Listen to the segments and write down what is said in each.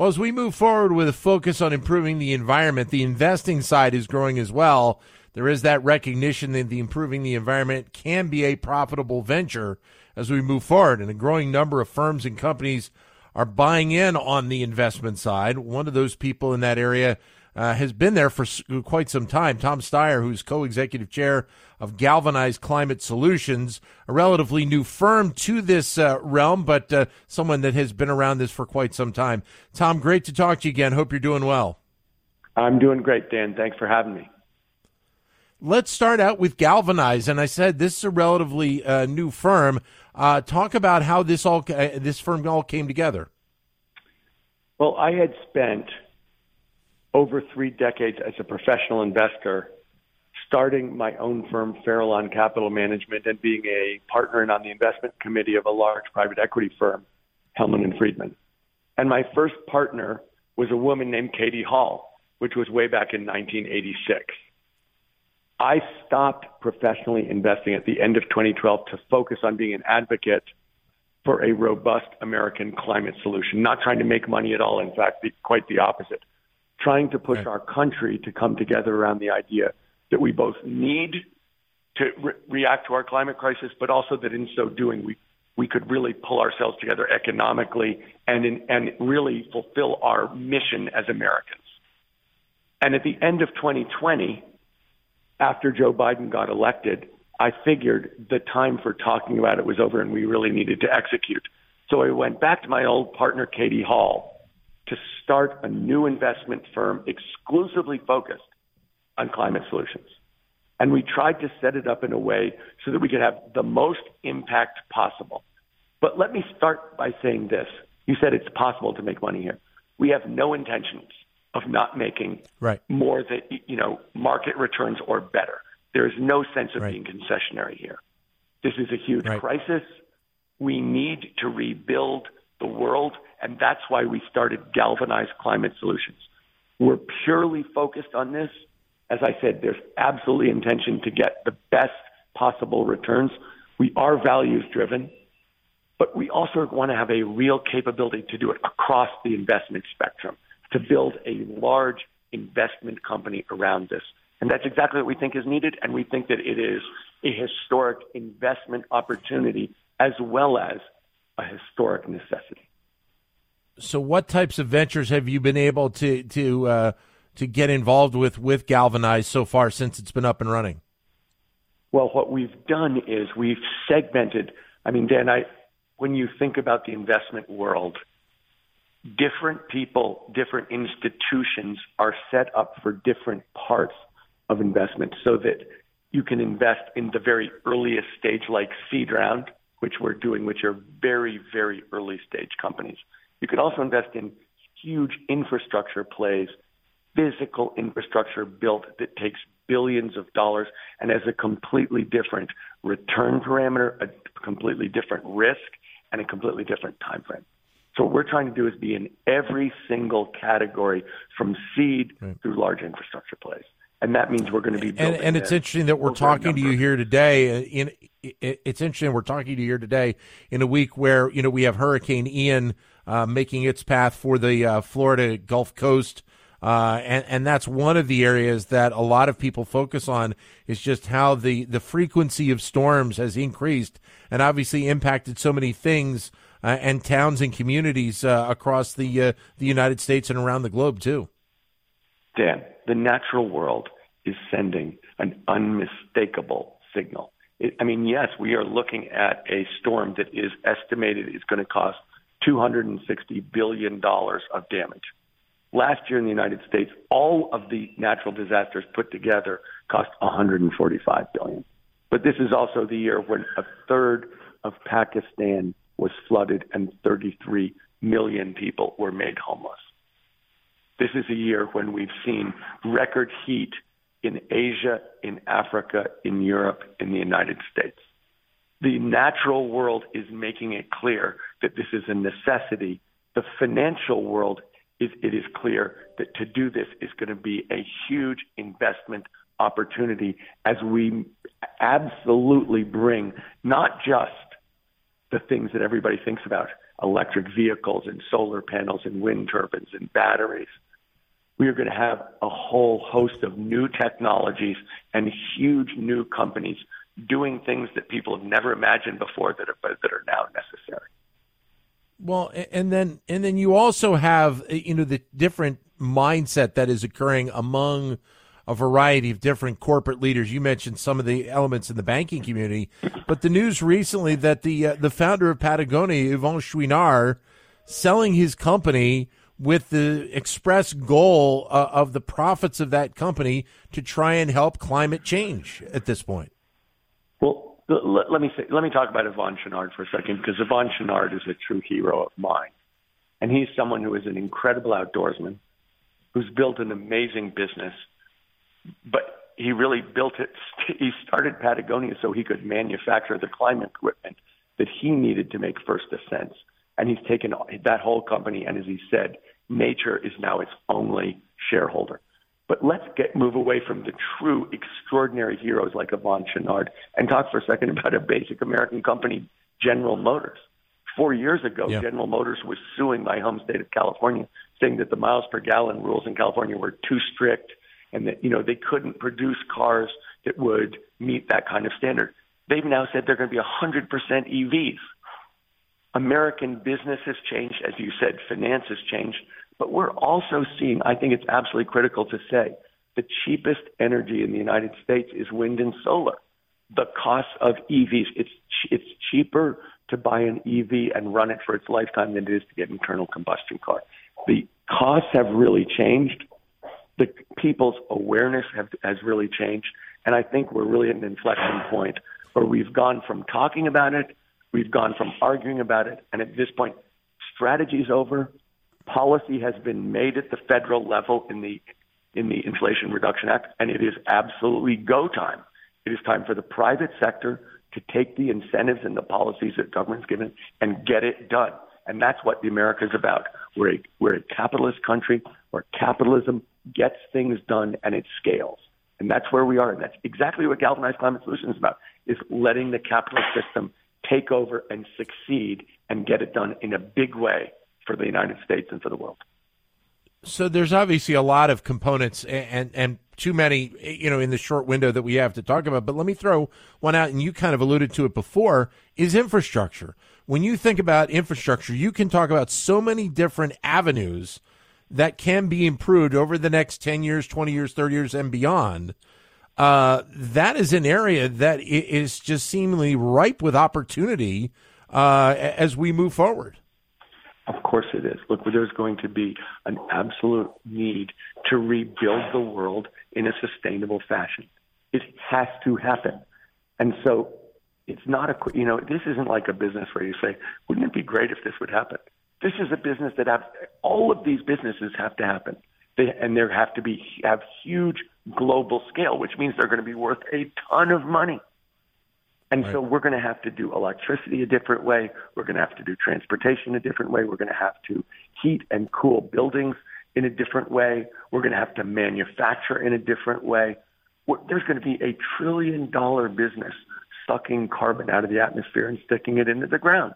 Well, as we move forward with a focus on improving the environment, the investing side is growing as well. There is that recognition that the improving the environment can be a profitable venture as we move forward, and a growing number of firms and companies are buying in on the investment side. One of those people in that area uh, has been there for quite some time. Tom Steyer, who's co-executive chair of Galvanized Climate Solutions, a relatively new firm to this uh, realm, but uh, someone that has been around this for quite some time. Tom, great to talk to you again. Hope you're doing well. I'm doing great, Dan. Thanks for having me. Let's start out with Galvanize, and I said this is a relatively uh, new firm. Uh, talk about how this all uh, this firm all came together. Well, I had spent over three decades as a professional investor, starting my own firm, Farallon Capital Management, and being a partner and on the investment committee of a large private equity firm, Hellman and Friedman. And my first partner was a woman named Katie Hall, which was way back in 1986. I stopped professionally investing at the end of 2012 to focus on being an advocate for a robust American climate solution, not trying to make money at all. In fact, quite the opposite trying to push right. our country to come together around the idea that we both need to re- react to our climate crisis, but also that in so doing, we, we could really pull ourselves together economically and, in, and really fulfill our mission as Americans. And at the end of 2020, after Joe Biden got elected, I figured the time for talking about it was over and we really needed to execute. So I went back to my old partner, Katie Hall, to start a new investment firm exclusively focused on climate solutions. And we tried to set it up in a way so that we could have the most impact possible. But let me start by saying this. You said it's possible to make money here. We have no intentions of not making right. more than you know market returns or better. There is no sense of right. being concessionary here. This is a huge right. crisis. We need to rebuild the world and that's why we started Galvanized Climate Solutions. We're purely focused on this. As I said, there's absolutely intention to get the best possible returns. We are values driven, but we also want to have a real capability to do it across the investment spectrum, to build a large investment company around this. And that's exactly what we think is needed. And we think that it is a historic investment opportunity as well as a historic necessity so what types of ventures have you been able to to uh, to get involved with with Galvanize so far since it's been up and running? Well, what we've done is we've segmented. I mean, Dan, I when you think about the investment world, different people, different institutions are set up for different parts of investment so that you can invest in the very earliest stage like seed round, which we're doing, which are very, very early stage companies. You could also invest in huge infrastructure plays, physical infrastructure built that takes billions of dollars and has a completely different return parameter, a completely different risk, and a completely different time frame. So what we're trying to do is be in every single category from seed right. through large infrastructure plays. And that means we're going to be and, and it's interesting that we're talking to you here today. Uh, in it's interesting we're talking to you here today in a week where you know we have Hurricane Ian uh, making its path for the uh, Florida Gulf Coast. Uh, and, and that's one of the areas that a lot of people focus on is just how the, the frequency of storms has increased and obviously impacted so many things uh, and towns and communities uh, across the uh, the United States and around the globe too. Dan, the natural world is sending an unmistakable signal. It, I mean, yes, we are looking at a storm that is estimated is going to cost $260 billion of damage. Last year in the United States, all of the natural disasters put together cost 145 billion. But this is also the year when a third of Pakistan was flooded and 33 million people were made homeless. This is a year when we've seen record heat in Asia, in Africa, in Europe, in the United States the natural world is making it clear that this is a necessity. The financial world is it is clear that to do this is going to be a huge investment opportunity as we absolutely bring not just the things that everybody thinks about. electric vehicles and solar panels and wind turbines and batteries. We are going to have a whole host of new technologies and huge new companies doing things that people have never imagined before that are that are now necessary. Well, and then and then you also have you know the different mindset that is occurring among a variety of different corporate leaders. You mentioned some of the elements in the banking community, but the news recently that the uh, the founder of Patagonia, Yvon Chouinard, selling his company with the express goal uh, of the profits of that company to try and help climate change at this point. Well, let, let me say, let me talk about Yvon Chouinard for a second because Yvon Chouinard is a true hero of mine, and he's someone who is an incredible outdoorsman, who's built an amazing business but he really built it. He started Patagonia so he could manufacture the climate equipment that he needed to make first ascents. And he's taken that whole company, and as he said, nature is now its only shareholder. But let's get move away from the true extraordinary heroes like Yvon Chouinard and talk for a second about a basic American company, General Motors. Four years ago. General Motors was suing my home state of California, saying that the miles per gallon rules in California were too strict and that you know they couldn't produce cars that would meet that kind of standard. They've now said they're going to be 100% EVs. American business has changed, as you said, finance has changed, but we're also seeing. I think it's absolutely critical to say the cheapest energy in the United States is wind and solar. The cost of EVs, it's it's cheaper to buy an EV and run it for its lifetime than it is to get an internal combustion car. The costs have really changed the people's awareness have, has really changed. And I think we're really at an inflection point where we've gone from talking about it, we've gone from arguing about it, and at this point, strategy is over. Policy has been made at the federal level in the in the Inflation Reduction Act, and it is absolutely go time. It is time for the private sector to take the incentives and the policies that government's given and get it done. And that's what the America is about. We're a, we're a capitalist country where capitalism gets things done and it scales. And that's where we are. And that's exactly what Galvanized Climate Solutions is about, is letting the capitalist system take over and succeed and get it done in a big way for the United States and for the world. So there's obviously a lot of components and, and too many, you know, in the short window that we have to talk about. But let me throw one out, and you kind of alluded to it before, is infrastructure. When you think about infrastructure, you can talk about so many different avenues that can be improved over the next 10 years, 20 years, 30 years, and beyond. Uh, that is an area that is just seemingly ripe with opportunity uh, as we move forward. Of course it is. Look, there's going to be an absolute need to rebuild the world in a sustainable fashion. It has to happen. And so it's not a, you know, this isn't like a business where you say, wouldn't it be great if this would happen? This is a business that have, all of these businesses have to happen. They, and there have to be have huge global scale, which means they're going to be worth a ton of money. And right. so we're going to have to do electricity a different way. We're going to have to do transportation a different way. We're going to have to heat and cool buildings in a different way. We're going to have to manufacture in a different way. There's going to be a trillion dollar business sucking carbon out of the atmosphere and sticking it into the ground.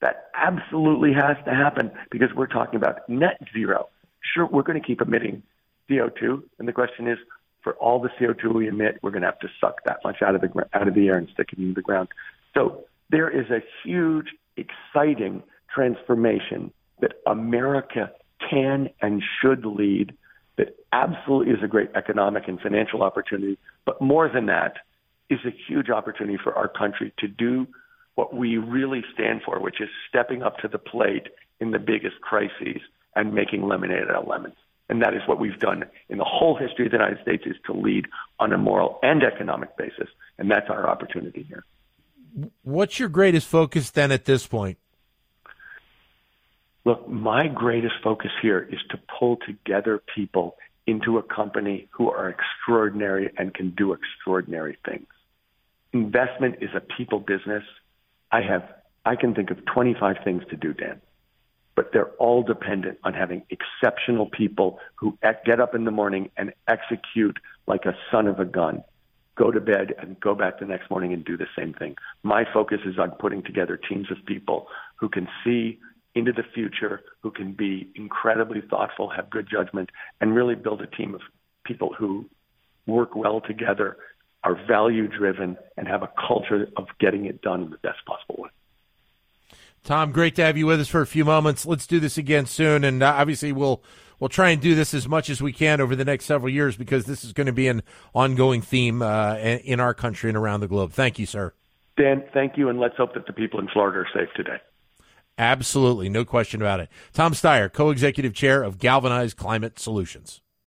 That absolutely has to happen because we're talking about net zero. Sure, we're going to keep emitting CO2, and the question is, for all the CO2 we emit, we're going to have to suck that much out of the out of the air and stick it into the ground. So there is a huge, exciting transformation that America can and should lead. That absolutely is a great economic and financial opportunity, but more than that, is a huge opportunity for our country to do what we really stand for, which is stepping up to the plate in the biggest crises and making lemonade out of lemons. And that is what we've done in the whole history of the United States is to lead on a moral and economic basis. And that's our opportunity here. What's your greatest focus then at this point? Look, my greatest focus here is to pull together people into a company who are extraordinary and can do extraordinary things. Investment is a people business. I have, I can think of 25 things to do, Dan, but they're all dependent on having exceptional people who get up in the morning and execute like a son of a gun, go to bed and go back the next morning and do the same thing. My focus is on putting together teams of people who can see into the future who can be incredibly thoughtful, have good judgment, and really build a team of people who work well together, are value driven, and have a culture of getting it done in the best possible way. Tom, great to have you with us for a few moments. Let's do this again soon, and uh, obviously we'll we'll try and do this as much as we can over the next several years because this is going to be an ongoing theme uh, in our country and around the globe. Thank you, sir. Dan, thank you, and let's hope that the people in Florida are safe today. Absolutely, no question about it. Tom Steyer, co executive chair of Galvanized Climate Solutions.